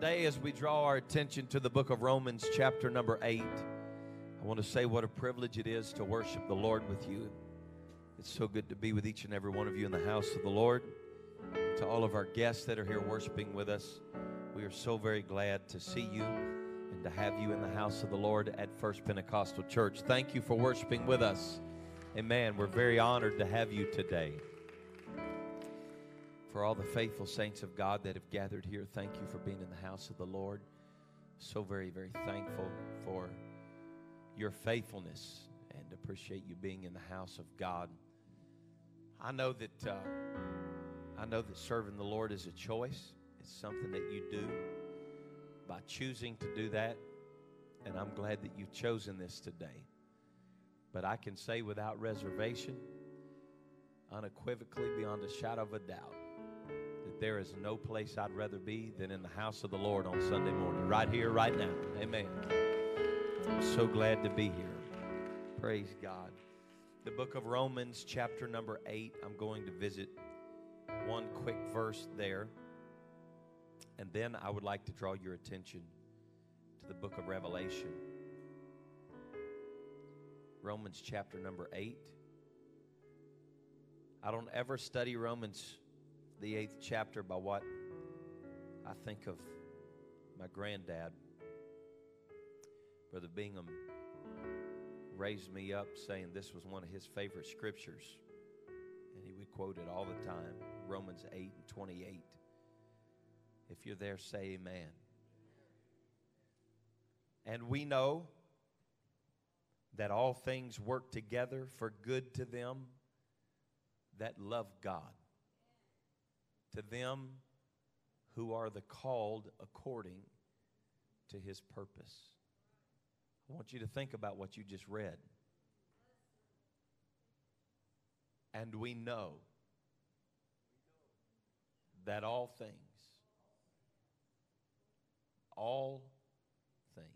today, as we draw our attention to the book of Romans, chapter number eight, I want to say what a privilege it is to worship the Lord with you. It's so good to be with each and every one of you in the house of the Lord. To all of our guests that are here worshiping with us, we are so very glad to see you and to have you in the house of the Lord at First Pentecostal Church. Thank you for worshiping with us. Amen. We're very honored to have you today. For all the faithful saints of God that have gathered here, thank you for being in the house of the Lord. So very, very thankful for your faithfulness and appreciate you being in the house of God. I know that uh, I know that serving the Lord is a choice. It's something that you do by choosing to do that, and I'm glad that you've chosen this today. But I can say without reservation, unequivocally, beyond a shadow of a doubt, there is no place I'd rather be than in the house of the Lord on Sunday morning, right here, right now. Amen. I'm so glad to be here. Praise God. The book of Romans, chapter number 8, I'm going to visit one quick verse there. And then I would like to draw your attention to the book of Revelation. Romans chapter number 8. I don't ever study Romans, the eighth chapter, by what I think of my granddad. Brother Bingham raised me up saying this was one of his favorite scriptures. And he would quote it all the time Romans 8 and 28. If you're there, say amen. And we know that all things work together for good to them that love God, to them who are the called according to his purpose. I want you to think about what you just read. And we know that all things, all things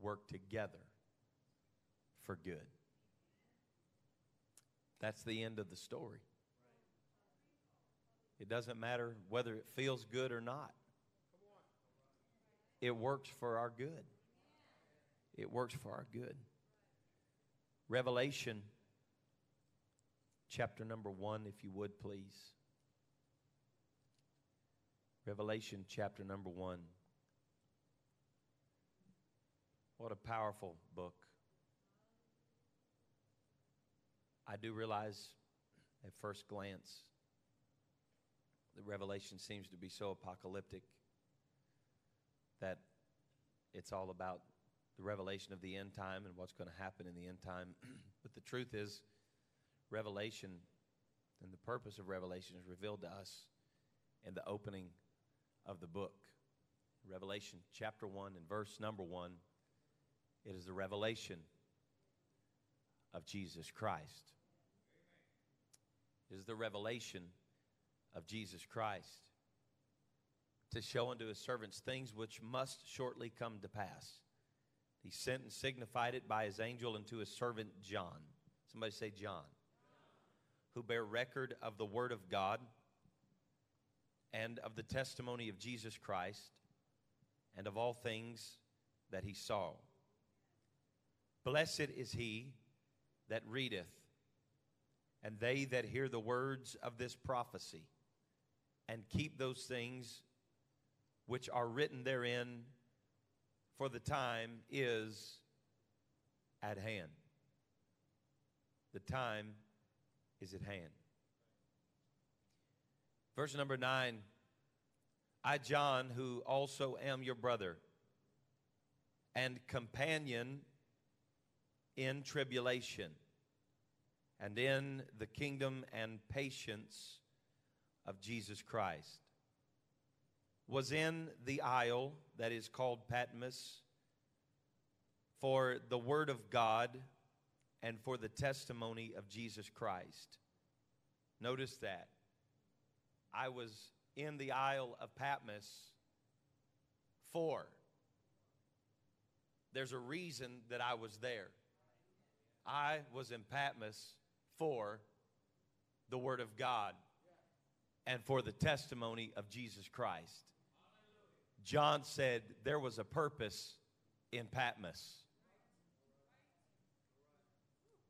work together for good. That's the end of the story. It doesn't matter whether it feels good or not. It works for our good. It works for our good. Revelation chapter number one, if you would please. Revelation chapter number one. What a powerful book. I do realize at first glance the Revelation seems to be so apocalyptic that it's all about the revelation of the end time and what's going to happen in the end time. but the truth is, Revelation and the purpose of Revelation is revealed to us in the opening of the book. Revelation chapter 1 and verse number 1, it is the revelation of Jesus Christ. It is the revelation of Jesus Christ to show unto his servants things which must shortly come to pass. He sent and signified it by his angel unto his servant John. Somebody say, John. Who bear record of the word of God and of the testimony of Jesus Christ and of all things that he saw. Blessed is he that readeth, and they that hear the words of this prophecy, and keep those things which are written therein, for the time is at hand. The time is at hand. Verse number nine I, John, who also am your brother and companion in tribulation and in the kingdom and patience of Jesus Christ, was in the isle that is called Patmos for the word of God and for the testimony of Jesus Christ. Notice that. I was in the Isle of Patmos for. There's a reason that I was there. I was in Patmos for the Word of God and for the testimony of Jesus Christ. John said there was a purpose in Patmos.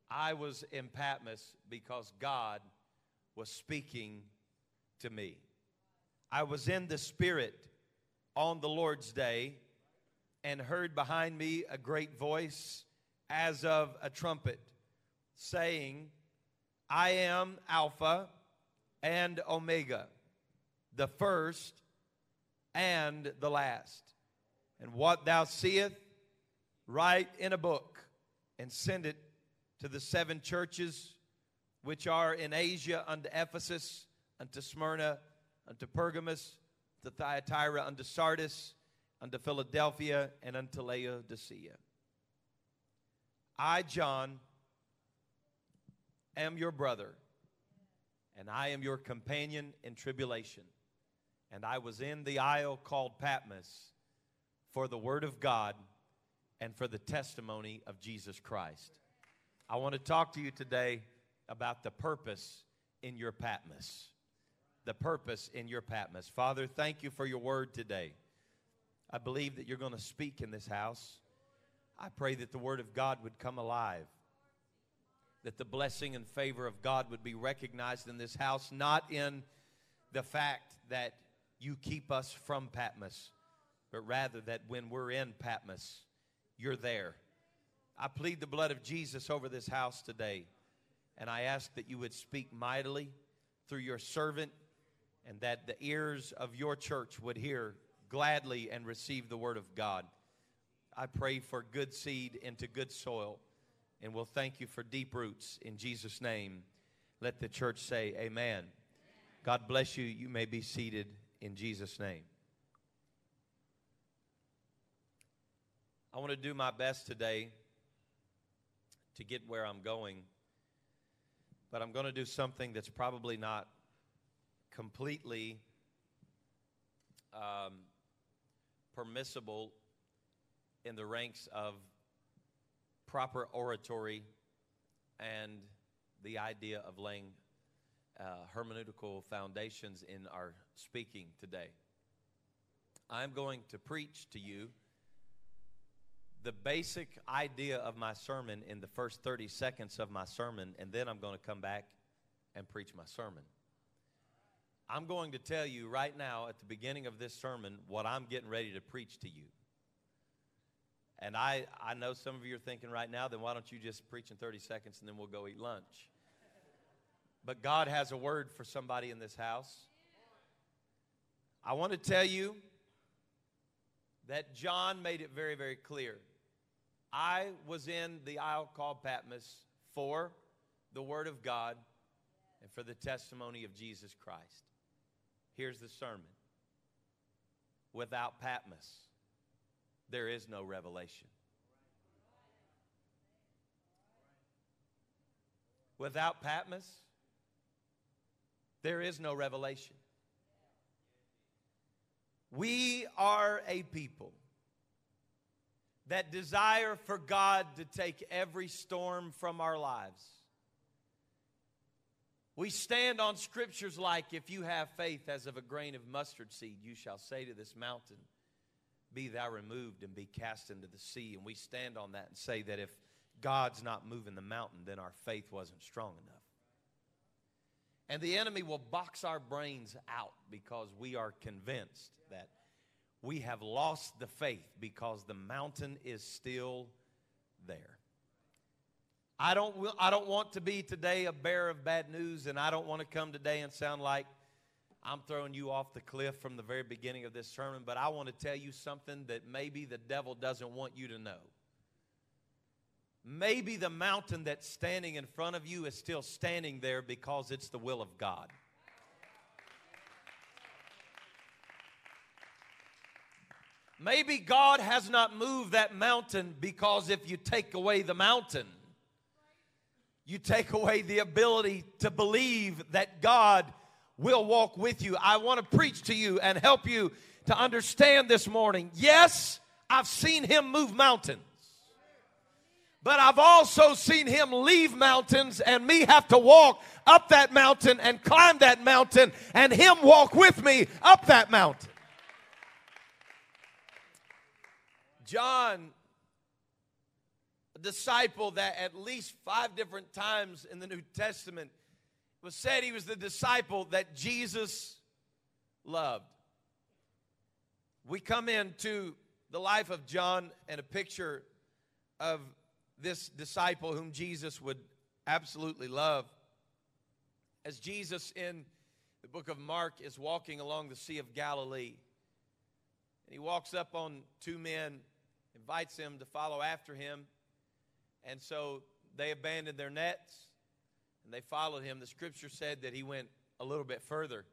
I was in Patmos because God was speaking to me. I was in the Spirit on the Lord's day and heard behind me a great voice as of a trumpet saying, I am Alpha and Omega, the first and the last. And what thou seest, write in a book and send it to the seven churches which are in Asia unto Ephesus, unto Smyrna, unto Pergamos, to Thyatira, unto Sardis, unto Philadelphia, and unto Laodicea. I, John, am your brother, and I am your companion in tribulation. And I was in the isle called Patmos for the word of God and for the testimony of Jesus Christ. I want to talk to you today about the purpose in your Patmos. The purpose in your Patmos. Father, thank you for your word today. I believe that you're going to speak in this house. I pray that the word of God would come alive, that the blessing and favor of God would be recognized in this house, not in the fact that you keep us from Patmos, but rather that when we're in Patmos, you're there. I plead the blood of Jesus over this house today, and I ask that you would speak mightily through your servant, and that the ears of your church would hear gladly and receive the word of God. I pray for good seed into good soil, and we'll thank you for deep roots in Jesus' name. Let the church say, Amen. God bless you. You may be seated in Jesus' name. I want to do my best today to get where I'm going, but I'm going to do something that's probably not completely um, permissible in the ranks of proper oratory and the idea of laying uh, hermeneutical foundations in our speaking today. I'm going to preach to you the basic idea of my sermon in the first 30 seconds of my sermon, and then I'm going to come back and preach my sermon. I'm going to tell you right now at the beginning of this sermon what I'm getting ready to preach to you. And I, I know some of you are thinking right now, then why don't you just preach in 30 seconds and then we'll go eat lunch? But God has a word for somebody in this house. I want to tell you that John made it very, very clear. I was in the isle called Patmos for the Word of God and for the testimony of Jesus Christ. Here's the sermon Without Patmos, there is no revelation. Without Patmos, there is no revelation. We are a people that desire for God to take every storm from our lives. We stand on scriptures like, if you have faith as of a grain of mustard seed, you shall say to this mountain, Be thou removed and be cast into the sea. And we stand on that and say that if God's not moving the mountain, then our faith wasn't strong enough. And the enemy will box our brains out because we are convinced that we have lost the faith because the mountain is still there. I don't, I don't want to be today a bearer of bad news, and I don't want to come today and sound like I'm throwing you off the cliff from the very beginning of this sermon, but I want to tell you something that maybe the devil doesn't want you to know. Maybe the mountain that's standing in front of you is still standing there because it's the will of God. Maybe God has not moved that mountain because if you take away the mountain, you take away the ability to believe that God will walk with you. I want to preach to you and help you to understand this morning. Yes, I've seen him move mountains. But I've also seen him leave mountains and me have to walk up that mountain and climb that mountain and him walk with me up that mountain. John, disciple that at least five different times in the New Testament was said he was the disciple that Jesus loved. We come into the life of John and a picture of this disciple whom Jesus would absolutely love. As Jesus in the book of Mark is walking along the Sea of Galilee, and he walks up on two men, invites them to follow after him, and so they abandon their nets and they followed him. The scripture said that he went a little bit further.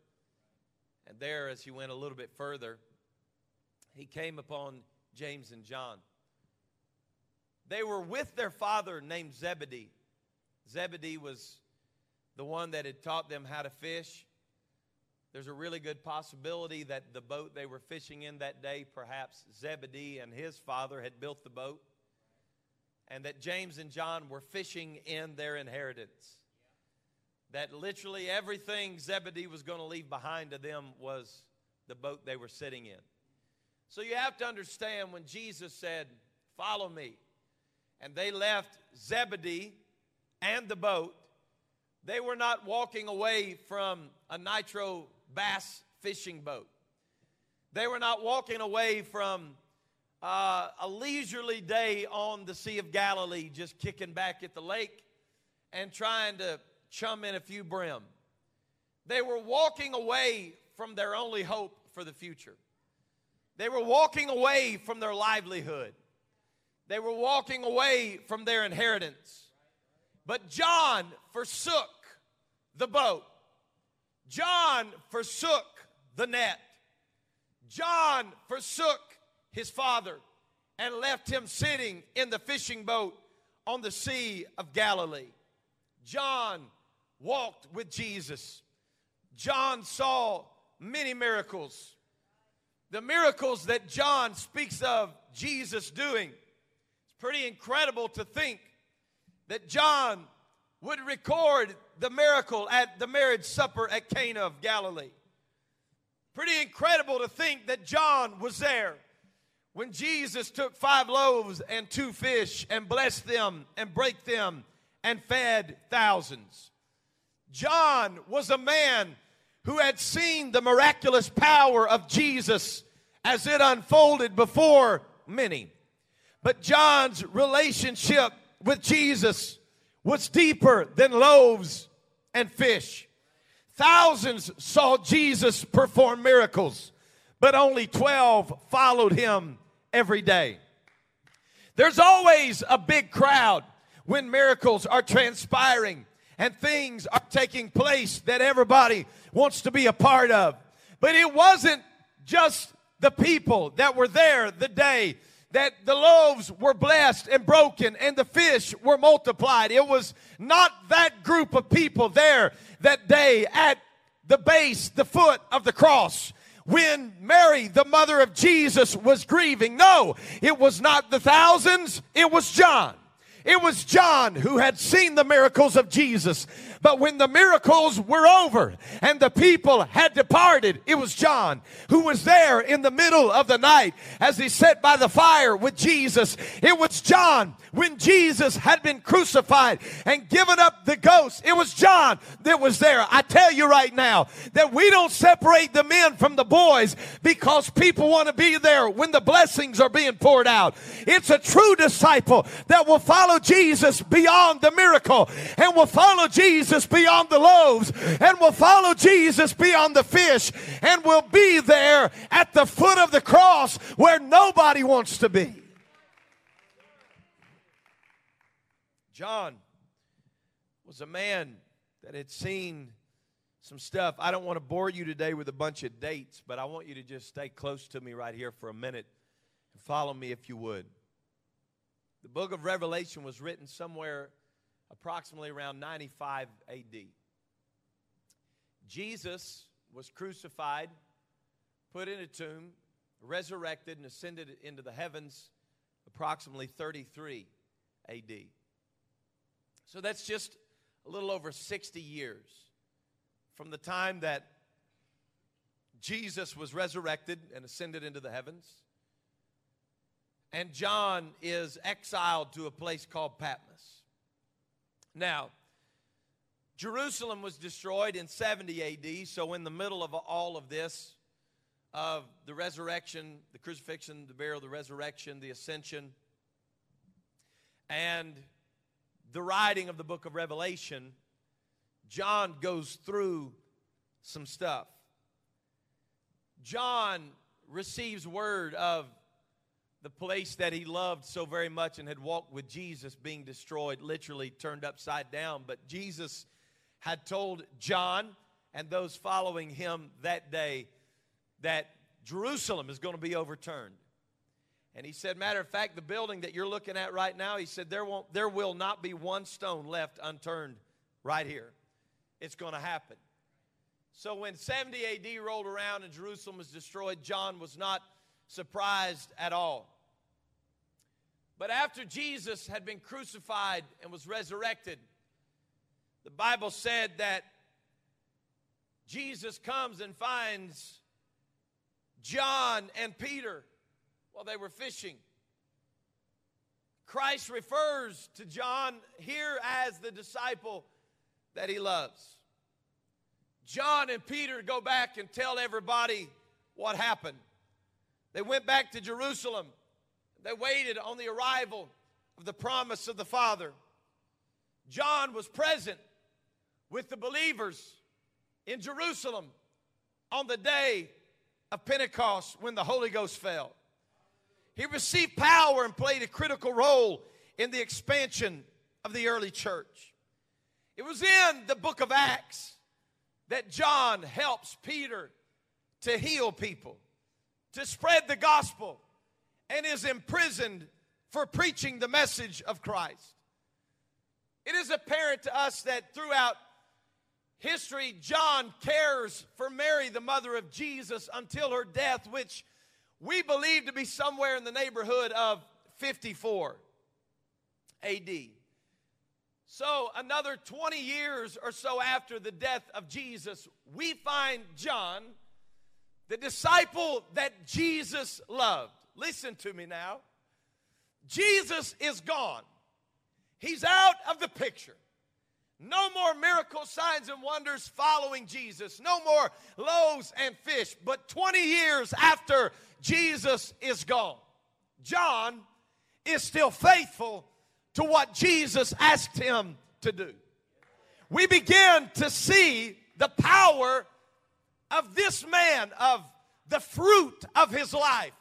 And there, as he went a little bit further, he came upon James and John. They were with their father named Zebedee. Zebedee was the one that had taught them how to fish. There's a really good possibility that the boat they were fishing in that day, perhaps Zebedee and his father had built the boat, and that James and John were fishing in their inheritance. That literally everything Zebedee was going to leave behind to them was the boat they were sitting in. So you have to understand when Jesus said, Follow me, and they left Zebedee and the boat, they were not walking away from a nitro bass fishing boat. They were not walking away from uh, a leisurely day on the Sea of Galilee, just kicking back at the lake and trying to chum in a few brim. They were walking away from their only hope for the future. They were walking away from their livelihood. They were walking away from their inheritance. But John forsook the boat. John forsook the net. John forsook his father and left him sitting in the fishing boat on the Sea of Galilee. John walked with Jesus. John saw many miracles. The miracles that John speaks of Jesus doing. It's pretty incredible to think that John would record the miracle at the marriage supper at Cana of Galilee. Pretty incredible to think that John was there when Jesus took five loaves and two fish and blessed them and break them and fed thousands. John was a man who had seen the miraculous power of Jesus as it unfolded before many. But John's relationship with Jesus was deeper than loaves and fish. Thousands saw Jesus perform miracles, but only 12 followed him every day. There's always a big crowd when miracles are transpiring and things are taking place that everybody wants to be a part of. But it wasn't just the people that were there the day that the loaves were blessed and broken and the fish were multiplied. It was not that group of people there that day at the base, the foot of the cross when Mary, the mother of Jesus, was grieving. No, it was not the thousands, it was John. It was John who had seen the miracles of Jesus. But when the miracles were over and the people had departed, it was John who was there in the middle of the night as he sat by the fire with Jesus. It was John when Jesus had been crucified and given up the ghost. It was John that was there. I tell you right now that we don't separate the men from the boys because people want to be there when the blessings are being poured out. It's a true disciple that will follow Jesus beyond the miracle and will follow Jesus beyond the loaves and will follow Jesus beyond the fish and will be there at the foot of the cross where nobody wants to be. John was a man that had seen some stuff. I don't want to bore you today with a bunch of dates, but I want you to just stay close to me right here for a minute and follow me if you would. The book of Revelation was written somewhere approximately around 95 AD. Jesus was crucified, put in a tomb, resurrected, and ascended into the heavens approximately 33 AD. So that's just a little over 60 years from the time that Jesus was resurrected and ascended into the heavens and John is exiled to a place called Patmos. Now, Jerusalem was destroyed in 70 AD, so in the middle of all of this, of the resurrection, the crucifixion, the burial, the resurrection, the ascension, and the writing of the book of Revelation, John goes through some stuff. John receives word of the place that he loved so very much and had walked with Jesus being destroyed, literally turned upside down. But Jesus had told John and those following him that day that Jerusalem is going to be overturned. And he said, matter of fact, the building that you're looking at right now, he said, there, won't, there will not be one stone left unturned right here. It's going to happen. So when 70 AD rolled around and Jerusalem was destroyed, John was not surprised at all. But after Jesus had been crucified and was resurrected, the Bible said that Jesus comes and finds John and Peter while they were fishing. Christ refers to John here as the disciple that he loves. John and Peter go back and tell everybody what happened. They went back to Jerusalem. They waited on the arrival of the promise of the Father. John was present with the believers in Jerusalem on the day of Pentecost when the Holy Ghost fell. He received power and played a critical role in the expansion of the early church. It was in the book of Acts that John helps Peter to heal people, to spread the gospel, and is imprisoned for preaching the message of Christ. It is apparent to us that throughout history, John cares for Mary, the mother of Jesus, until her death, which we believe to be somewhere in the neighborhood of 54 AD. So, another 20 years or so after the death of Jesus, we find John, the disciple that Jesus loved. Listen to me now. Jesus is gone, he's out of the picture. No more miracle signs and wonders following Jesus. No more loaves and fish. But 20 years after Jesus is gone, John is still faithful to what Jesus asked him to do. We begin to see the power of this man, of the fruit of his life.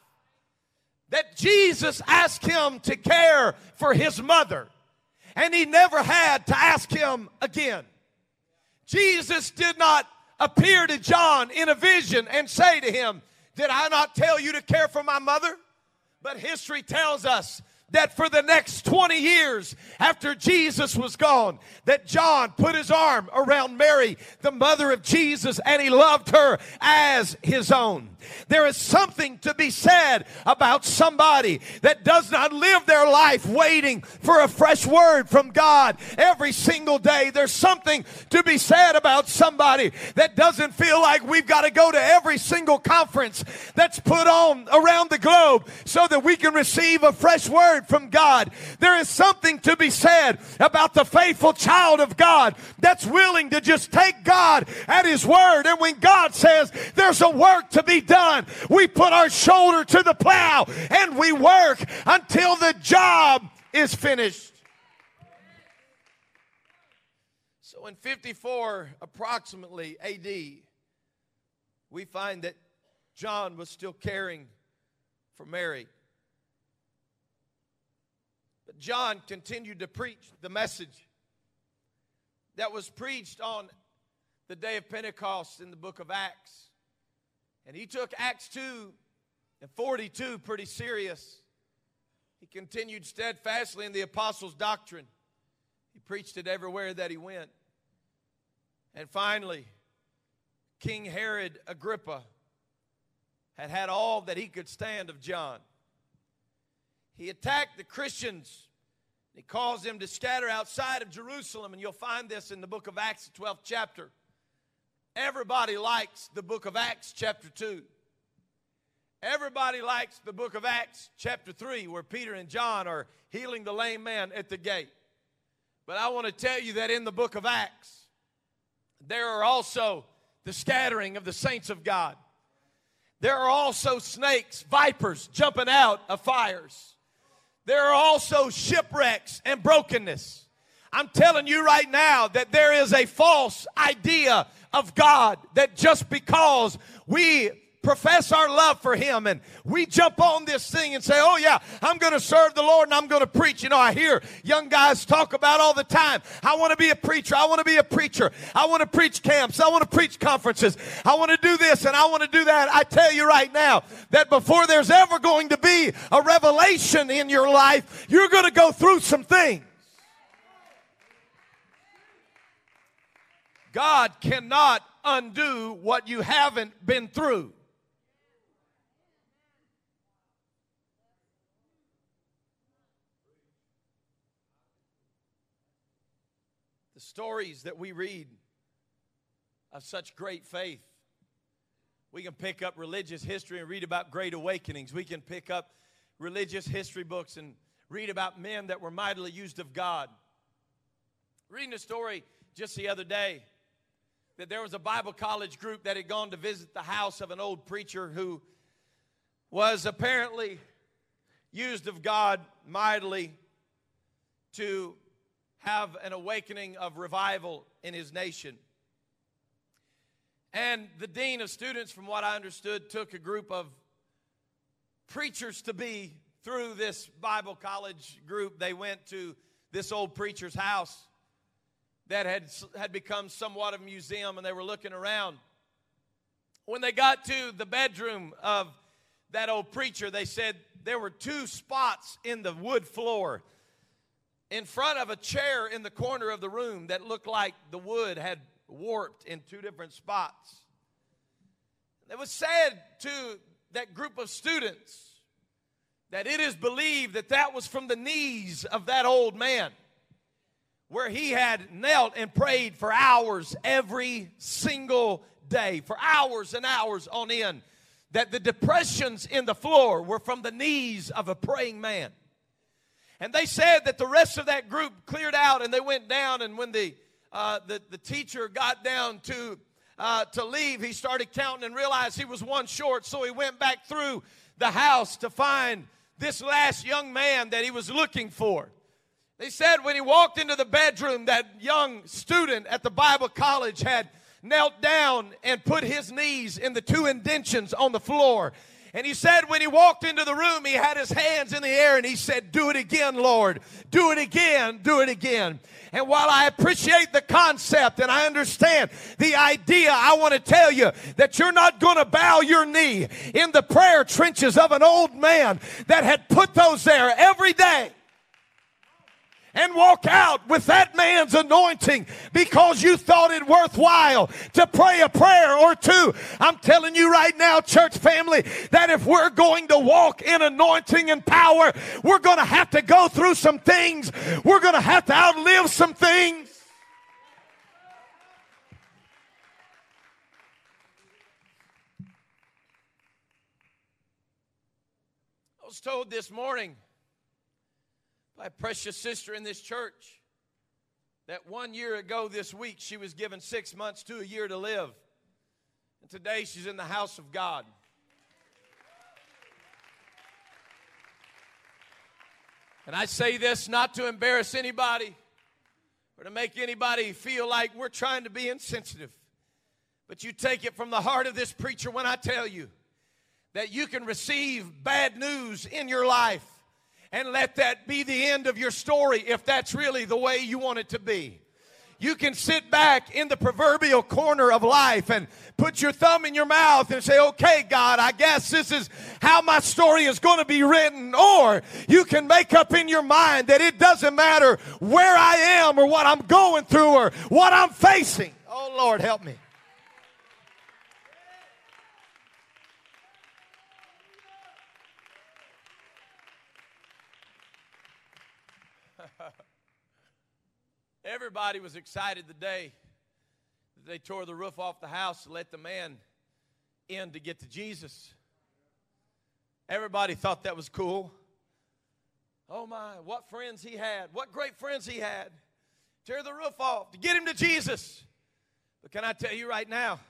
That Jesus asked him to care for his mother and he never had to ask him again. Jesus did not appear to John in a vision and say to him, Did I not tell you to care for my mother? But history tells us that for the next 20 years after Jesus was gone, that John put his arm around Mary, the mother of Jesus, and he loved her as his own. There is something to be said about somebody that does not live their life waiting for a fresh word from God every single day. There's something to be said about somebody that doesn't feel like we've got to go to every single conference that's put on around the globe so that we can receive a fresh word from God. There is something to be said about the faithful child of God that's willing to just take God at his word. And when God says there's a work to be done, we put our shoulder to the plow and we work until the job is finished. So in 54 approximately AD, we find that John was still caring for Mary. But John continued to preach the message that was preached on the day of Pentecost in the book of Acts. And he took Acts 2 and 42 pretty serious. He continued steadfastly in the apostles' doctrine. He preached it everywhere that he went. And finally, King Herod Agrippa had had all that he could stand of John. He attacked the Christians. He caused them to scatter outside of Jerusalem, and you'll find this in the book of Acts, the 12th chapter. Everybody likes the book of Acts, chapter 2. Everybody likes the book of Acts, chapter 3, where Peter and John are healing the lame man at the gate. But I want to tell you that in the book of Acts, there are also the scattering of the saints of God. There are also snakes, vipers jumping out of fires. There are also shipwrecks and brokenness. I'm telling you right now that there is a false idea of God that just because we profess our love for Him and we jump on this thing and say, Oh, yeah, I'm going to serve the Lord and I'm going to preach. You know, I hear young guys talk about all the time. I want to be a preacher. I want to be a preacher. I want to preach camps. I want to preach conferences. I want to do this and I want to do that. I tell you right now that before there's ever going to be a revelation in your life, you're going to go through some things. God cannot undo what you haven't been through. The stories that we read of such great faith. We can pick up religious history and read about great awakenings. We can pick up religious history books and read about men that were mightily used of God. Reading a story just the other day that there was a Bible college group that had gone to visit the house of an old preacher who was apparently used of God mightily to have an awakening of revival in his nation. And the dean of students, from what I understood, took a group of preachers to be through this Bible college group. They went to this old preacher's house that had, had become somewhat of a museum, and they were looking around. When they got to the bedroom of that old preacher, they said there were two spots in the wood floor in front of a chair in the corner of the room that looked like the wood had warped in two different spots. It was said to that group of students that it is believed that that was from the knees of that old man where he had knelt and prayed for hours every single day, for hours and hours on end, that the depressions in the floor were from the knees of a praying man. And they said that the rest of that group cleared out and they went down. And when the, uh, the, the teacher got down to, uh, to leave, he started counting and realized he was one short. So he went back through the house to find this last young man that he was looking for. They said when he walked into the bedroom, that young student at the Bible college had knelt down and put his knees in the two indentions on the floor and he said, when he walked into the room, he had his hands in the air and he said, Do it again, Lord. Do it again. Do it again. And while I appreciate the concept and I understand the idea, I want to tell you that you're not going to bow your knee in the prayer trenches of an old man that had put those there every day and walk out with that man's anointing because you thought it worthwhile to pray a prayer or two. I'm telling you right now, church family, that if we're going to walk in anointing and power, we're going to have to go through some things. We're going to have to outlive some things. I was told this morning a precious sister in this church that one year ago this week she was given six months to a year to live. And today she's in the house of God. And I say this not to embarrass anybody or to make anybody feel like we're trying to be insensitive. But you take it from the heart of this preacher when I tell you that you can receive bad news in your life and let that be the end of your story if that's really the way you want it to be. You can sit back in the proverbial corner of life and put your thumb in your mouth and say, okay, God, I guess this is how my story is going to be written. Or you can make up in your mind that it doesn't matter where I am or what I'm going through or what I'm facing. Oh, Lord, help me. Everybody was excited the day that they tore the roof off the house to let the man in to get to Jesus. Everybody thought that was cool. Oh my, what friends he had. What great friends he had. Tear the roof off to get him to Jesus. But can I tell you right now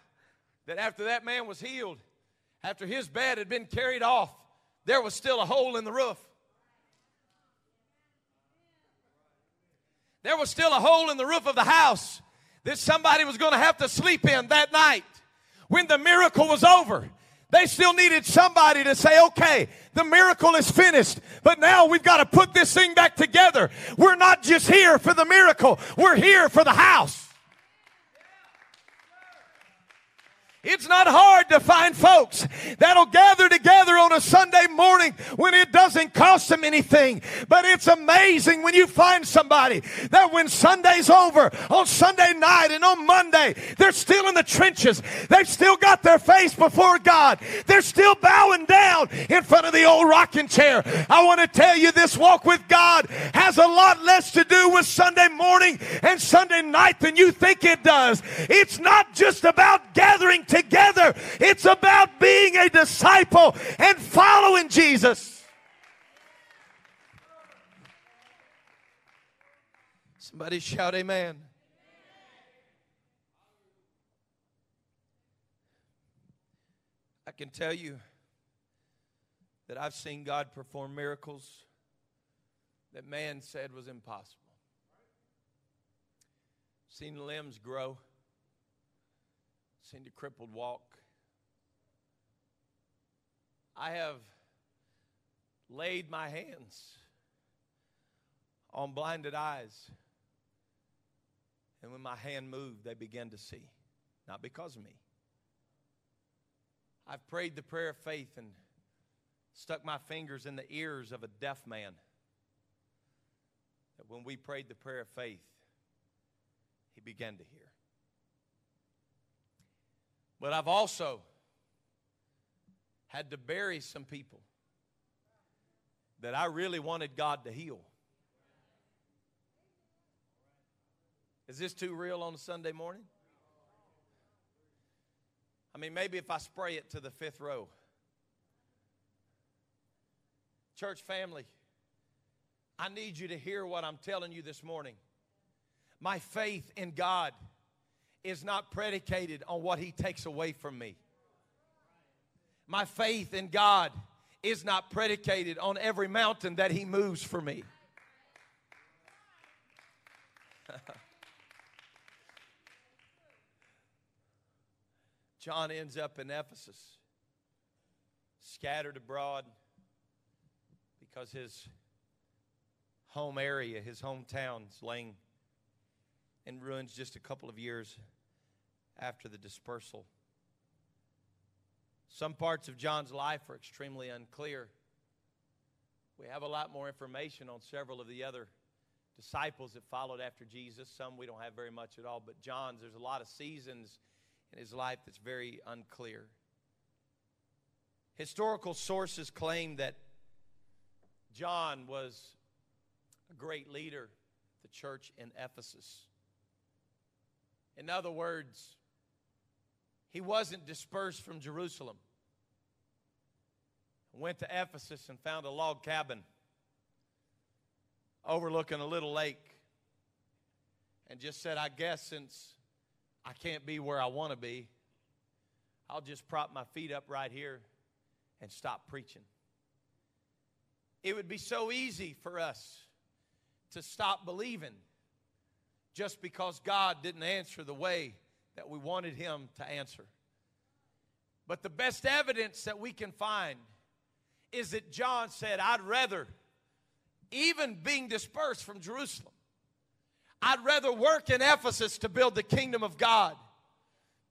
that after that man was healed, after his bed had been carried off, there was still a hole in the roof. There was still a hole in the roof of the house that somebody was going to have to sleep in that night. When the miracle was over, they still needed somebody to say, okay, the miracle is finished, but now we've got to put this thing back together. We're not just here for the miracle, we're here for the house. It's not hard to find folks that'll gather together on a Sunday morning when it doesn't cost them anything. But it's amazing when you find somebody that when Sunday's over, on Sunday night and on Monday, they're still in the trenches. They've still got their face before God. They're still bowing down in front of the old rocking chair. I want to tell you this walk with God has a lot less to do with Sunday morning and Sunday night than you think it does. It's not just about gathering together together. It's about being a disciple and following Jesus. Somebody shout, Amen. I can tell you that I've seen God perform miracles that man said was impossible. Seen limbs grow seen the crippled walk. I have laid my hands on blinded eyes. And when my hand moved, they began to see. Not because of me. I've prayed the prayer of faith and stuck my fingers in the ears of a deaf man. That when we prayed the prayer of faith, he began to hear. But I've also had to bury some people that I really wanted God to heal. Is this too real on a Sunday morning? I mean, maybe if I spray it to the fifth row. Church family, I need you to hear what I'm telling you this morning. My faith in God is not predicated on what He takes away from me. My faith in God is not predicated on every mountain that He moves for me. John ends up in Ephesus, scattered abroad because his home area, his hometown, is laying in ruins just a couple of years after the dispersal. Some parts of John's life are extremely unclear. We have a lot more information on several of the other disciples that followed after Jesus. Some we don't have very much at all, but John's, there's a lot of seasons in his life that's very unclear. Historical sources claim that John was a great leader, the church in Ephesus. In other words, he wasn't dispersed from Jerusalem. Went to Ephesus and found a log cabin overlooking a little lake and just said, I guess since I can't be where I want to be, I'll just prop my feet up right here and stop preaching. It would be so easy for us to stop believing just because God didn't answer the way that we wanted him to answer. But the best evidence that we can find is that John said, I'd rather, even being dispersed from Jerusalem, I'd rather work in Ephesus to build the kingdom of God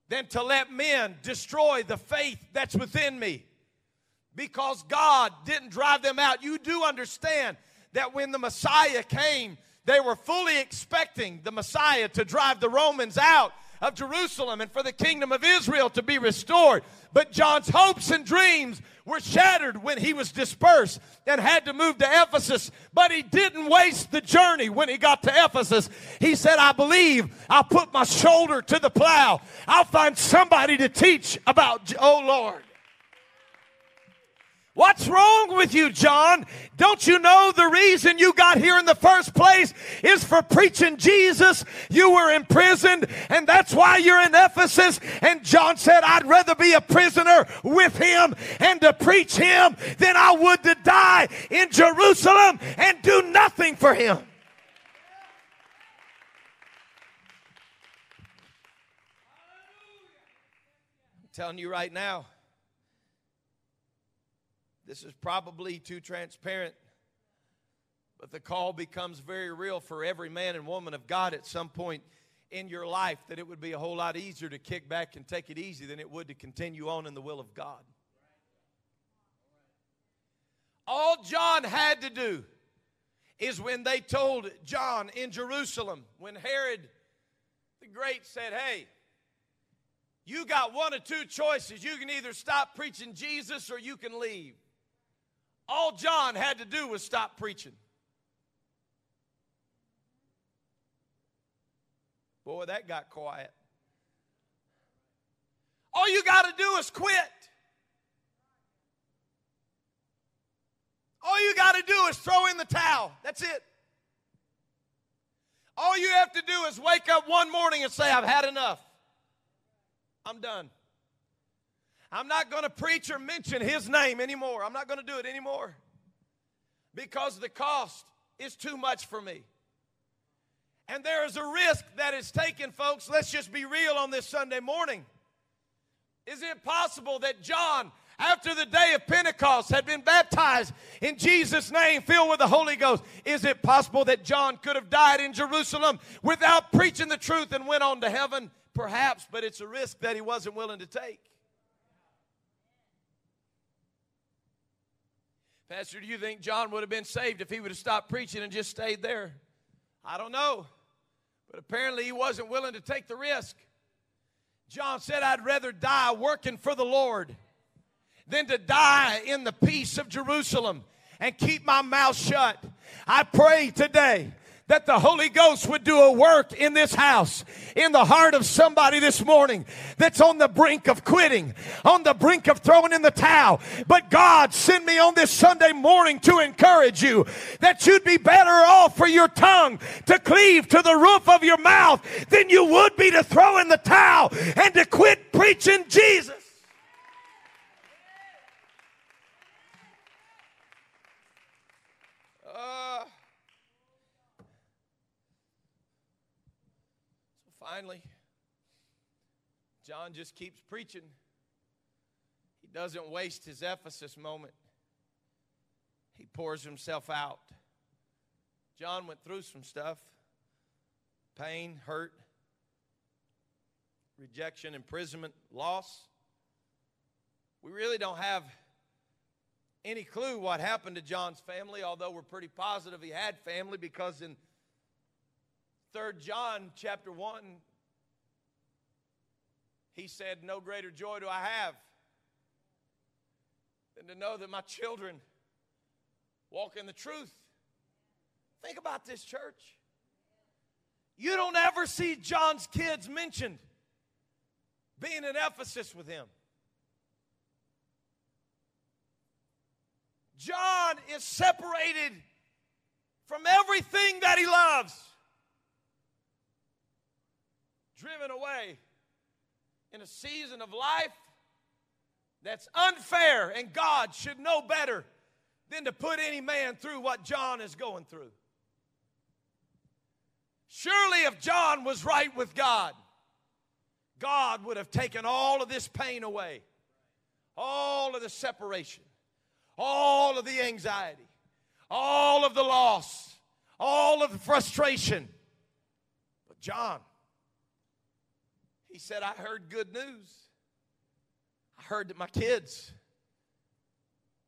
than to let men destroy the faith that's within me. Because God didn't drive them out. You do understand that when the Messiah came, they were fully expecting the Messiah to drive the Romans out of Jerusalem and for the kingdom of Israel to be restored. But John's hopes and dreams were shattered when he was dispersed and had to move to Ephesus. But he didn't waste the journey when he got to Ephesus. He said, I believe I'll put my shoulder to the plow. I'll find somebody to teach about, oh Lord. What's wrong with you, John? Don't you know the reason you got here in the first place is for preaching Jesus? You were imprisoned, and that's why you're in Ephesus. And John said, I'd rather be a prisoner with him and to preach him than I would to die in Jerusalem and do nothing for him. I'm telling you right now this is probably too transparent, but the call becomes very real for every man and woman of God at some point in your life that it would be a whole lot easier to kick back and take it easy than it would to continue on in the will of God. All John had to do is when they told John in Jerusalem, when Herod the Great said, Hey, you got one of two choices. You can either stop preaching Jesus or you can leave. All John had to do was stop preaching. Boy, that got quiet. All you got to do is quit. All you got to do is throw in the towel. That's it. All you have to do is wake up one morning and say, I've had enough. I'm done. I'm not going to preach or mention his name anymore. I'm not going to do it anymore because the cost is too much for me. And there is a risk that is taken, folks. Let's just be real on this Sunday morning. Is it possible that John, after the day of Pentecost, had been baptized in Jesus' name, filled with the Holy Ghost? Is it possible that John could have died in Jerusalem without preaching the truth and went on to heaven? Perhaps, but it's a risk that he wasn't willing to take. Pastor, do you think John would have been saved if he would have stopped preaching and just stayed there? I don't know. But apparently he wasn't willing to take the risk. John said, I'd rather die working for the Lord than to die in the peace of Jerusalem and keep my mouth shut. I pray today that the Holy Ghost would do a work in this house, in the heart of somebody this morning that's on the brink of quitting, on the brink of throwing in the towel. But God sent me on this Sunday morning to encourage you that you'd be better off for your tongue to cleave to the roof of your mouth than you would be to throw in the towel and to quit preaching Jesus. Finally, John just keeps preaching. He doesn't waste his Ephesus moment, he pours himself out. John went through some stuff pain, hurt, rejection, imprisonment, loss. We really don't have any clue what happened to John's family, although we're pretty positive he had family because in Third John chapter 1, he said, No greater joy do I have than to know that my children walk in the truth. Think about this, church. You don't ever see John's kids mentioned being in Ephesus with him. John is separated from everything that he loves driven away in a season of life that's unfair, and God should know better than to put any man through what John is going through. Surely, if John was right with God, God would have taken all of this pain away, all of the separation, all of the anxiety, all of the loss, all of the frustration. But John, he said, I heard good news. I heard that my kids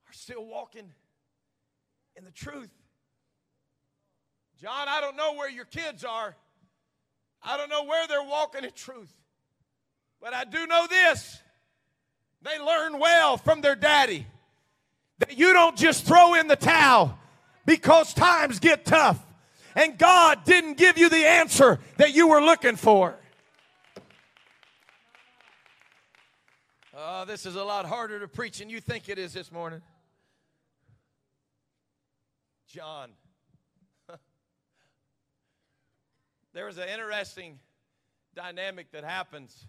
are still walking in the truth. John, I don't know where your kids are. I don't know where they're walking in truth. But I do know this they learn well from their daddy that you don't just throw in the towel because times get tough and God didn't give you the answer that you were looking for. Oh, this is a lot harder to preach than you think it is this morning. John. there was an interesting dynamic that happens.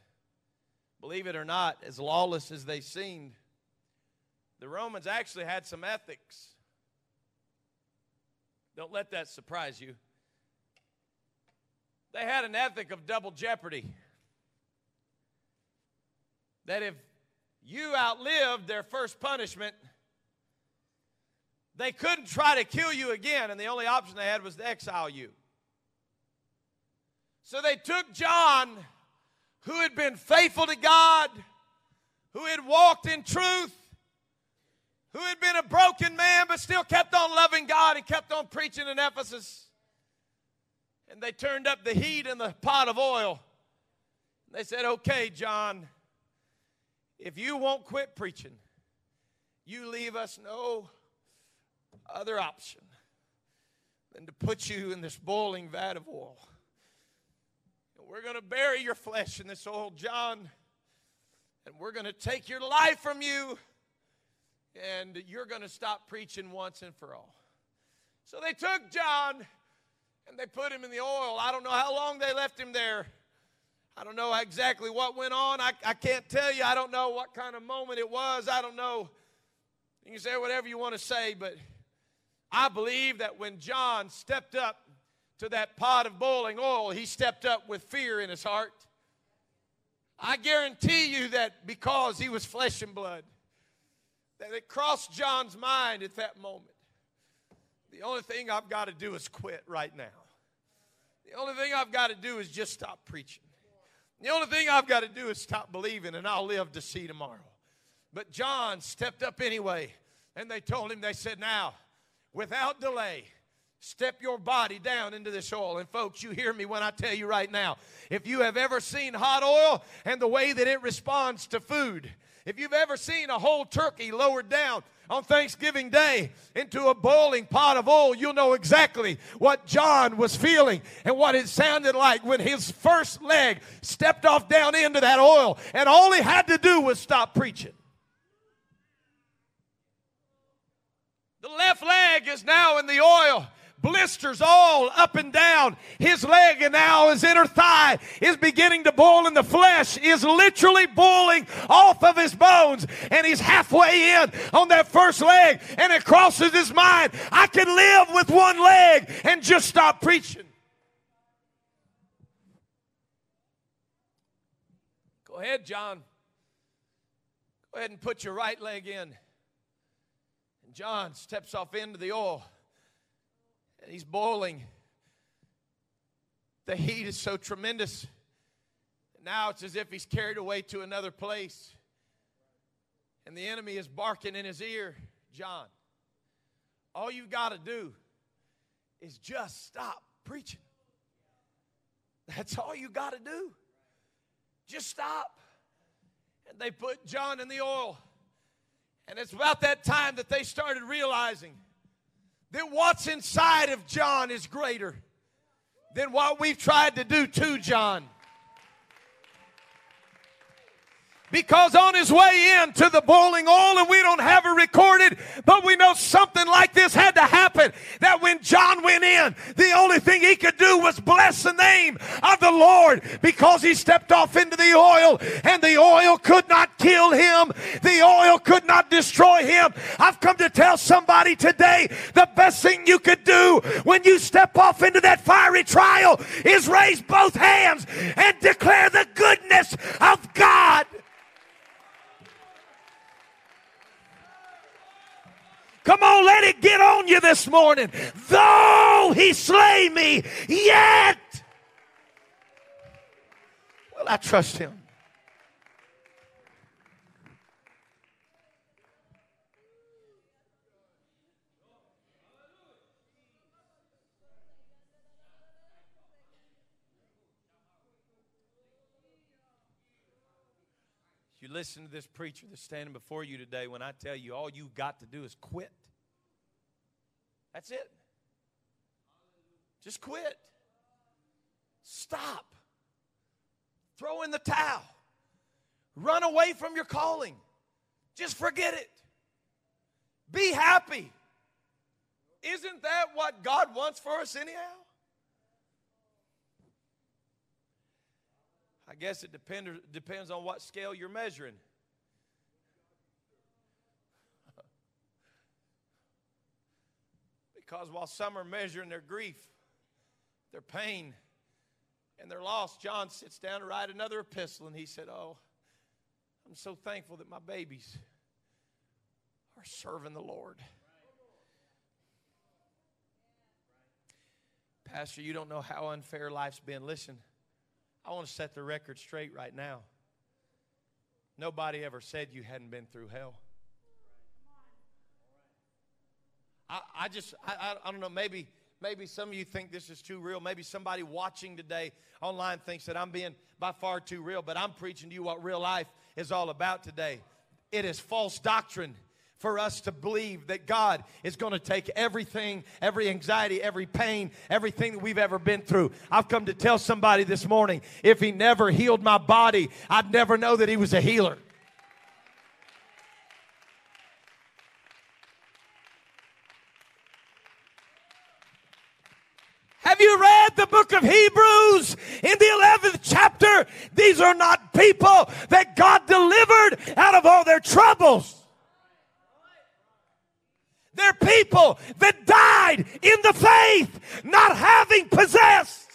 Believe it or not, as lawless as they seemed, the Romans actually had some ethics. Don't let that surprise you. They had an ethic of double jeopardy. That if you outlived their first punishment, they couldn't try to kill you again, and the only option they had was to exile you. So they took John, who had been faithful to God, who had walked in truth, who had been a broken man but still kept on loving God and kept on preaching in Ephesus. And they turned up the heat in the pot of oil. They said, Okay, John, if you won't quit preaching, you leave us no other option than to put you in this boiling vat of oil. We're going to bury your flesh in this oil, John, and we're going to take your life from you, and you're going to stop preaching once and for all. So they took John and they put him in the oil. I don't know how long they left him there. I don't know exactly what went on. I, I can't tell you. I don't know what kind of moment it was. I don't know. You can say whatever you want to say, but I believe that when John stepped up to that pot of boiling oil, he stepped up with fear in his heart. I guarantee you that because he was flesh and blood, that it crossed John's mind at that moment. The only thing I've got to do is quit right now. The only thing I've got to do is just stop preaching. The only thing I've got to do is stop believing, and I'll live to see tomorrow. But John stepped up anyway, and they told him, they said, Now, without delay, Step your body down into this oil. And folks, you hear me when I tell you right now. If you have ever seen hot oil and the way that it responds to food, if you've ever seen a whole turkey lowered down on Thanksgiving Day into a boiling pot of oil, you'll know exactly what John was feeling and what it sounded like when his first leg stepped off down into that oil and all he had to do was stop preaching. The left leg is now in the oil blisters all up and down. His leg and now his inner thigh is beginning to boil and the flesh is literally boiling off of his bones. And he's halfway in on that first leg and it crosses his mind. I can live with one leg and just stop preaching. Go ahead, John. Go ahead and put your right leg in. And John steps off into the oil and he's boiling. The heat is so tremendous. Now it's as if he's carried away to another place. And the enemy is barking in his ear, John. All you got to do is just stop preaching. That's all you got to do. Just stop. And they put John in the oil. And it's about that time that they started realizing that what's inside of John is greater than what we've tried to do to John. Because on his way in to the boiling oil, and we don't have it recorded, but we know something like this had to happen. That when John went in, the only thing he could do was bless the name of the Lord because he stepped off into the oil, and the oil could not kill him. The oil could not destroy him. I've come to tell somebody today the best thing you could do when you step off into that fiery trial is raise both hands and declare the goodness of God. Come on, let it get on you this morning. Though he slay me, yet will I trust him. You listen to this preacher that's standing before you today when I tell you all you've got to do is quit. That's it. Just quit. Stop. Throw in the towel. Run away from your calling. Just forget it. Be happy. Isn't that what God wants for us, anyhow? I guess it depend, depends on what scale you're measuring. because while some are measuring their grief, their pain, and their loss, John sits down to write another epistle and he said, Oh, I'm so thankful that my babies are serving the Lord. Pastor, you don't know how unfair life's been. Listen, I want to set the record straight right now. Nobody ever said you hadn't been through hell. I, I just, I, I don't know, maybe, maybe some of you think this is too real. Maybe somebody watching today online thinks that I'm being by far too real, but I'm preaching to you what real life is all about today. It is false doctrine for us to believe that God is going to take everything, every anxiety, every pain, everything that we've ever been through. I've come to tell somebody this morning if He never healed my body, I'd never know that He was a healer. Have you read the book of Hebrews in the 11th chapter? These are not people that God delivered out of all their troubles. They're people that died in the faith, not having possessed.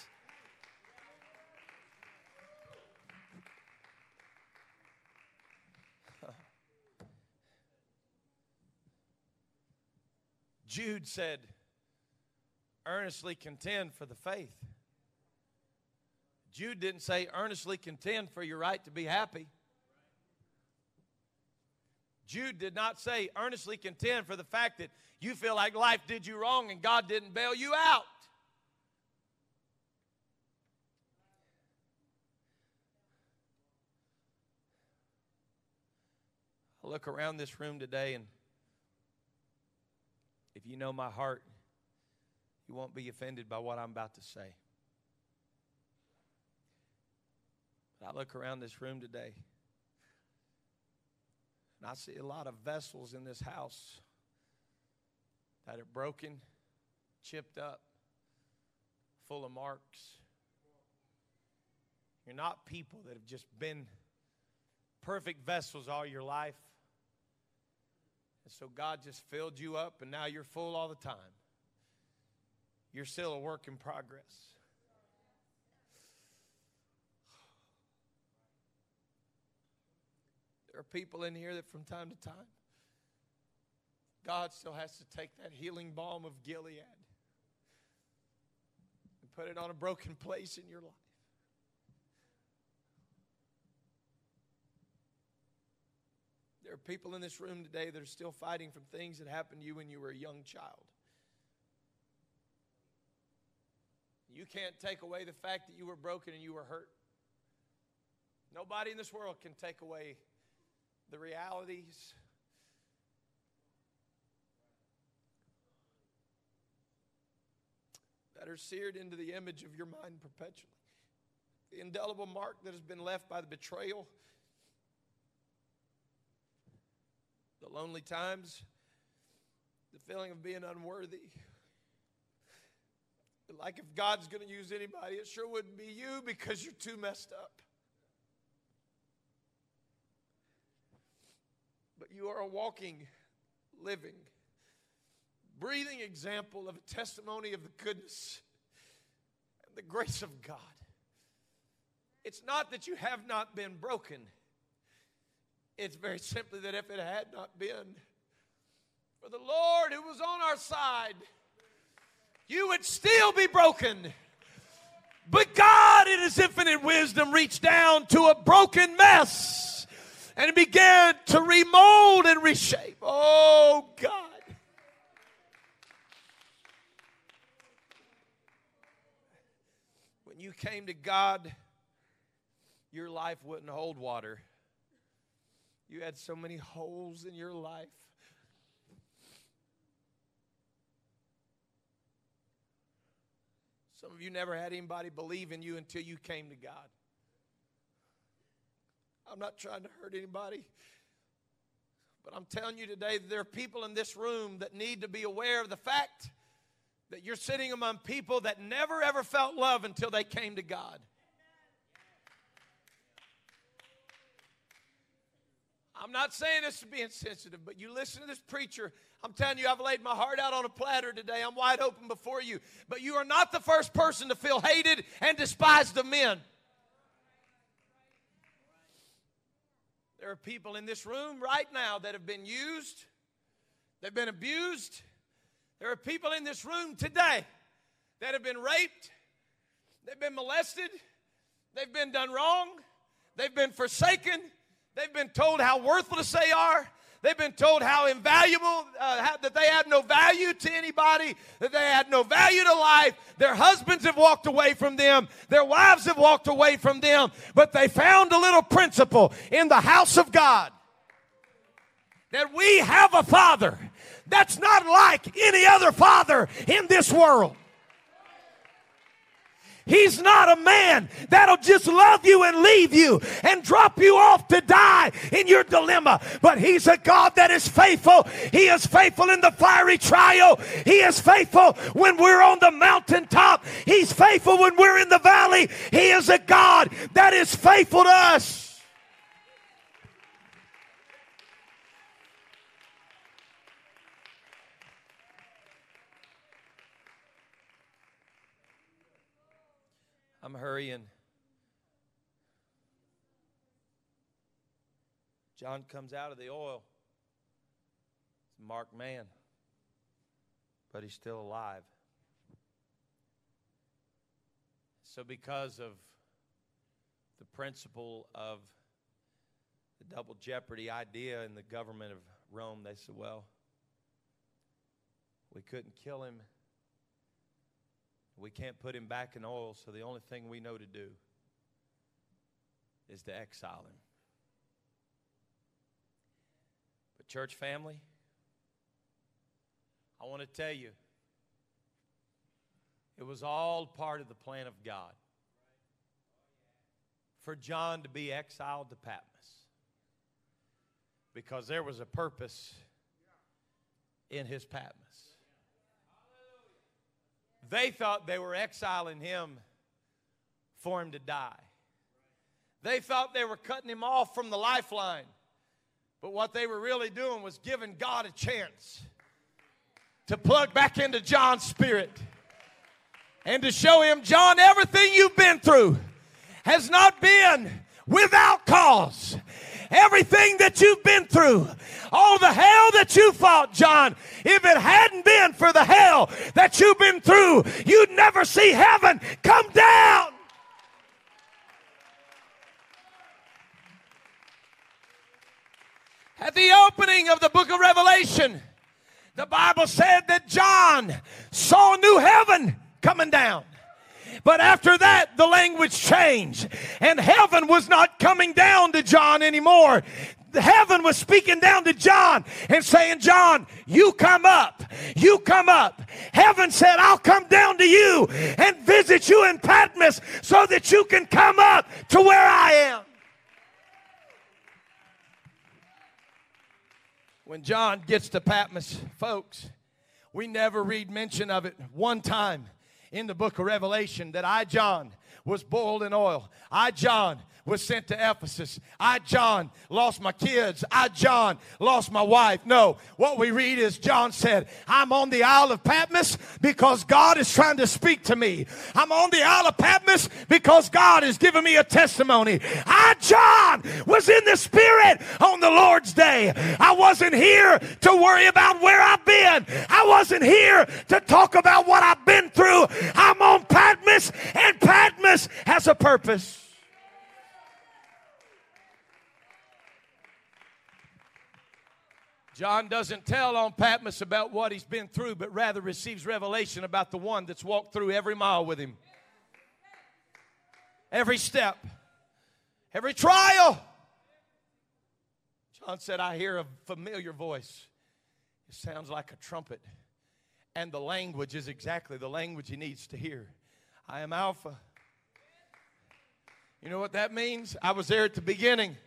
Jude said, earnestly contend for the faith. Jude didn't say earnestly contend for your right to be happy. Jude did not say earnestly contend for the fact that you feel like life did you wrong and God didn't bail you out. I look around this room today and if you know my heart, you won't be offended by what I'm about to say. But I look around this room today and I see a lot of vessels in this house that are broken, chipped up, full of marks. You're not people that have just been perfect vessels all your life. And so God just filled you up, and now you're full all the time you're still a work in progress. There are people in here that from time to time, God still has to take that healing balm of Gilead and put it on a broken place in your life. There are people in this room today that are still fighting from things that happened to you when you were a young child. You can't take away the fact that you were broken and you were hurt. Nobody in this world can take away the realities. That are seared into the image of your mind perpetually. The indelible mark that has been left by the betrayal, the lonely times, the feeling of being unworthy. Like if God's going to use anybody, it sure wouldn't be you because you're too messed up. You are a walking, living, breathing example of a testimony of the goodness and the grace of God. It's not that you have not been broken. It's very simply that if it had not been for the Lord who was on our side, you would still be broken. But God, in His infinite wisdom, reached down to a broken mess and it began to remold and reshape. Oh, God. When you came to God, your life wouldn't hold water. You had so many holes in your life. Some of you never had anybody believe in you until you came to God. I'm not trying to hurt anybody, But I'm telling you today there are people in this room that need to be aware of the fact that you're sitting among people that never ever felt love until they came to God. I'm not saying this to be insensitive, but you listen to this preacher. I'm telling you, I've laid my heart out on a platter today. I'm wide open before you. But you are not the first person to feel hated and despised of men. There are people in this room right now that have been used, they've been abused. There are people in this room today that have been raped, they've been molested, they've been done wrong, they've been forsaken, they've been told how worthless they are. They've been told how invaluable, uh, how, that they had no value to anybody, that they had no value to life. Their husbands have walked away from them, their wives have walked away from them, but they found a little principle in the house of God that we have a father that's not like any other father in this world. He's not a man that'll just love you and leave you and drop you off to die in your dilemma. But He's a God that is faithful. He is faithful in the fiery trial. He is faithful when we're on the mountaintop. He's faithful when we're in the valley. He is a God that is faithful to us. I'm hurrying. John comes out of the oil. It's a marked man, but he's still alive. So, because of the principle of the double jeopardy idea in the government of Rome, they said, well, we couldn't kill him we can't put him back in oil, so the only thing we know to do is to exile him. But, church family, I want to tell you, it was all part of the plan of God for John to be exiled to Patmos because there was a purpose in his Patmos. They thought they were exiling him for him to die. They thought they were cutting him off from the lifeline. But what they were really doing was giving God a chance to plug back into John's spirit and to show him, John, everything you've been through has not been without cause. Everything that you've been through, all the hell that you fought, John, if it hadn't been for the hell that you've been through, you'd never see heaven come down. At the opening of the book of Revelation, the Bible said that John saw new heaven coming down. But after that, the language changed, and heaven was not coming down to John anymore. Heaven was speaking down to John and saying, John, you come up. You come up. Heaven said, I'll come down to you and visit you in Patmos so that you can come up to where I am. When John gets to Patmos, folks, we never read mention of it one time in the book of Revelation that I, John, was boiled in oil. I, John, was sent to Ephesus. I, John, lost my kids. I, John, lost my wife. No, what we read is John said, I'm on the Isle of Patmos because God is trying to speak to me. I'm on the Isle of Patmos because God is giving me a testimony. I, John, was in the Spirit on the Lord's day. I wasn't here to worry about where I've been. I wasn't here to talk about what I've been through. I'm on Patmos, and Patmos has a purpose. John doesn't tell on Patmos about what he's been through, but rather receives revelation about the one that's walked through every mile with him. Every step, every trial. John said, I hear a familiar voice. It sounds like a trumpet. And the language is exactly the language he needs to hear. I am Alpha. You know what that means? I was there at the beginning.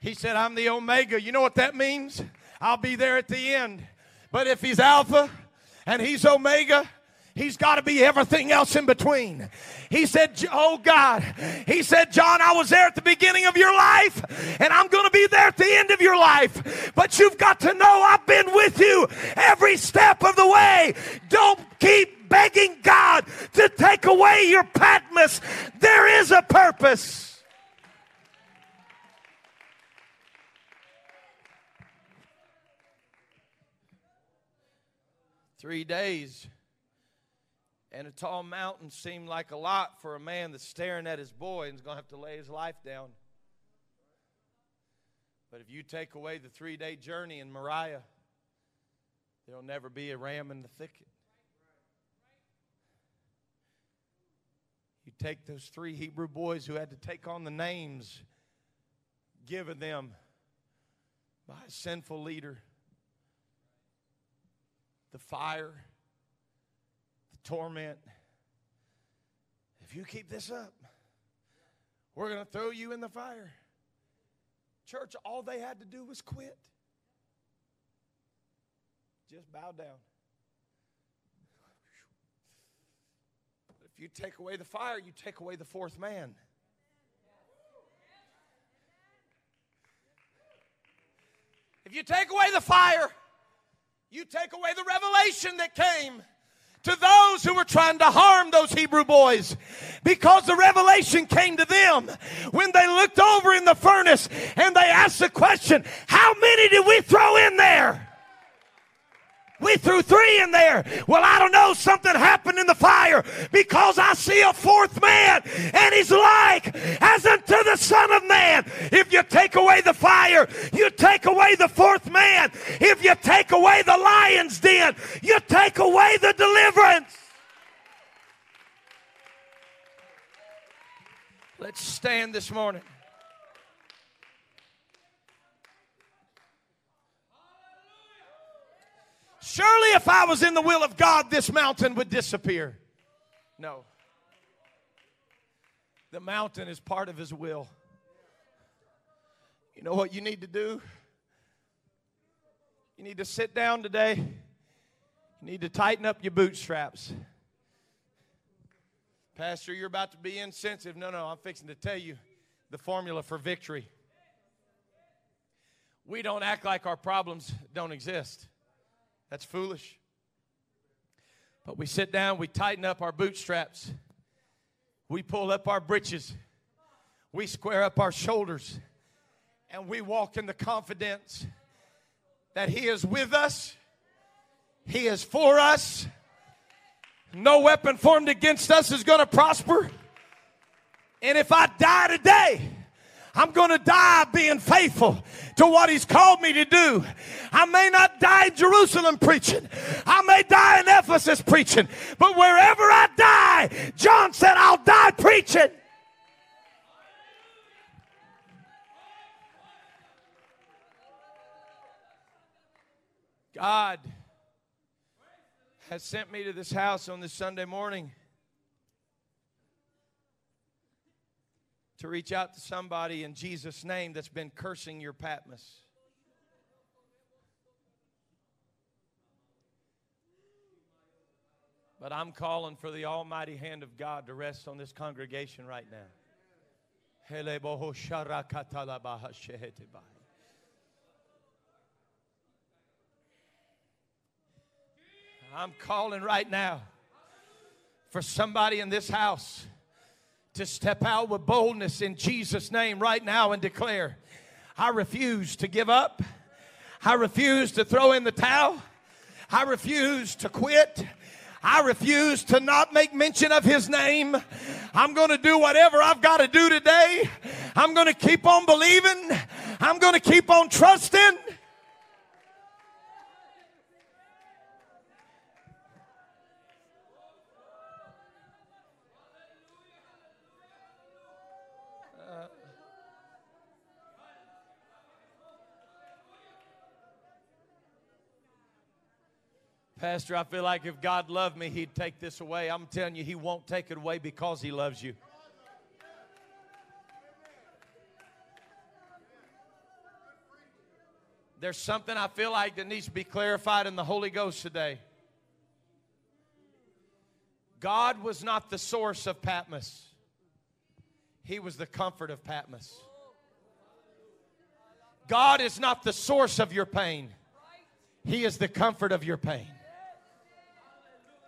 He said, I'm the Omega. You know what that means? I'll be there at the end. But if he's Alpha and he's Omega, He's got to be everything else in between. He said, Oh God, He said, John, I was there at the beginning of your life, and I'm going to be there at the end of your life. But you've got to know I've been with you every step of the way. Don't keep begging God to take away your Patmos. There is a purpose. Three days and a tall mountain seemed like a lot for a man that's staring at his boy and is going to have to lay his life down. But if you take away the three day journey in Moriah, there'll never be a ram in the thicket. Take those three Hebrew boys who had to take on the names given them by a sinful leader the fire, the torment. If you keep this up, we're going to throw you in the fire. Church, all they had to do was quit. Just bow down. But if you take away the fire, you take away the fourth man. If you take away the fire, you take away the revelation that came to those who were trying to harm those Hebrew boys because the revelation came to them when they looked over in the furnace and they asked the question, How many did we throw in there? We threw three in there. Well, I don't know. Something happened in the fire because I see a fourth man and he's like as unto the Son of Man. If you take away the fire, you take away the fourth man. If you take away the lion's den, you take away the deliverance. Let's stand this morning. Surely, if I was in the will of God, this mountain would disappear. No. The mountain is part of His will. You know what you need to do? You need to sit down today. You need to tighten up your bootstraps. Pastor, you're about to be insensitive. No, no, I'm fixing to tell you the formula for victory. We don't act like our problems don't exist. That's foolish. But we sit down, we tighten up our bootstraps, we pull up our breeches, we square up our shoulders, and we walk in the confidence that He is with us, He is for us. No weapon formed against us is going to prosper. And if I die today, I'm going to die being faithful to what He's called me to do. I may not die in Jerusalem preaching, I may die in Ephesus preaching, but wherever I die, John said, I'll die preaching. God has sent me to this house on this Sunday morning to reach out to somebody in Jesus' name that's been cursing your Patmos. But I'm calling for the almighty hand of God to rest on this congregation right now. I'm calling right now for somebody in this house to step out with boldness in Jesus' name right now and declare, I refuse to give up. I refuse to throw in the towel. I refuse to quit. I refuse to not make mention of his name. I'm going to do whatever I've got to do today. I'm going to keep on believing. I'm going to keep on trusting. Pastor, I feel like if God loved me, He'd take this away. I'm telling you, He won't take it away because He loves you. There's something I feel like that needs to be clarified in the Holy Ghost today. God was not the source of Patmos, He was the comfort of Patmos. God is not the source of your pain, He is the comfort of your pain.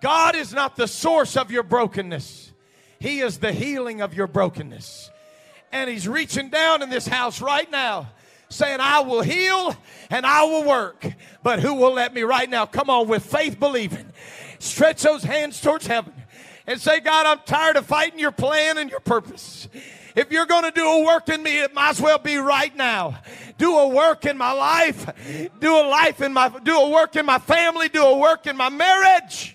God is not the source of your brokenness, He is the healing of your brokenness. And He's reaching down in this house right now saying, I will heal and I will work. But who will let me right now? Come on, with faith believing. Stretch those hands towards heaven and say, God, I'm tired of fighting your plan and your purpose. If you're going to do a work in me, it might as well be right now. Do a work in my life. Do a life in my, do a work in my family. Do a work in my marriage.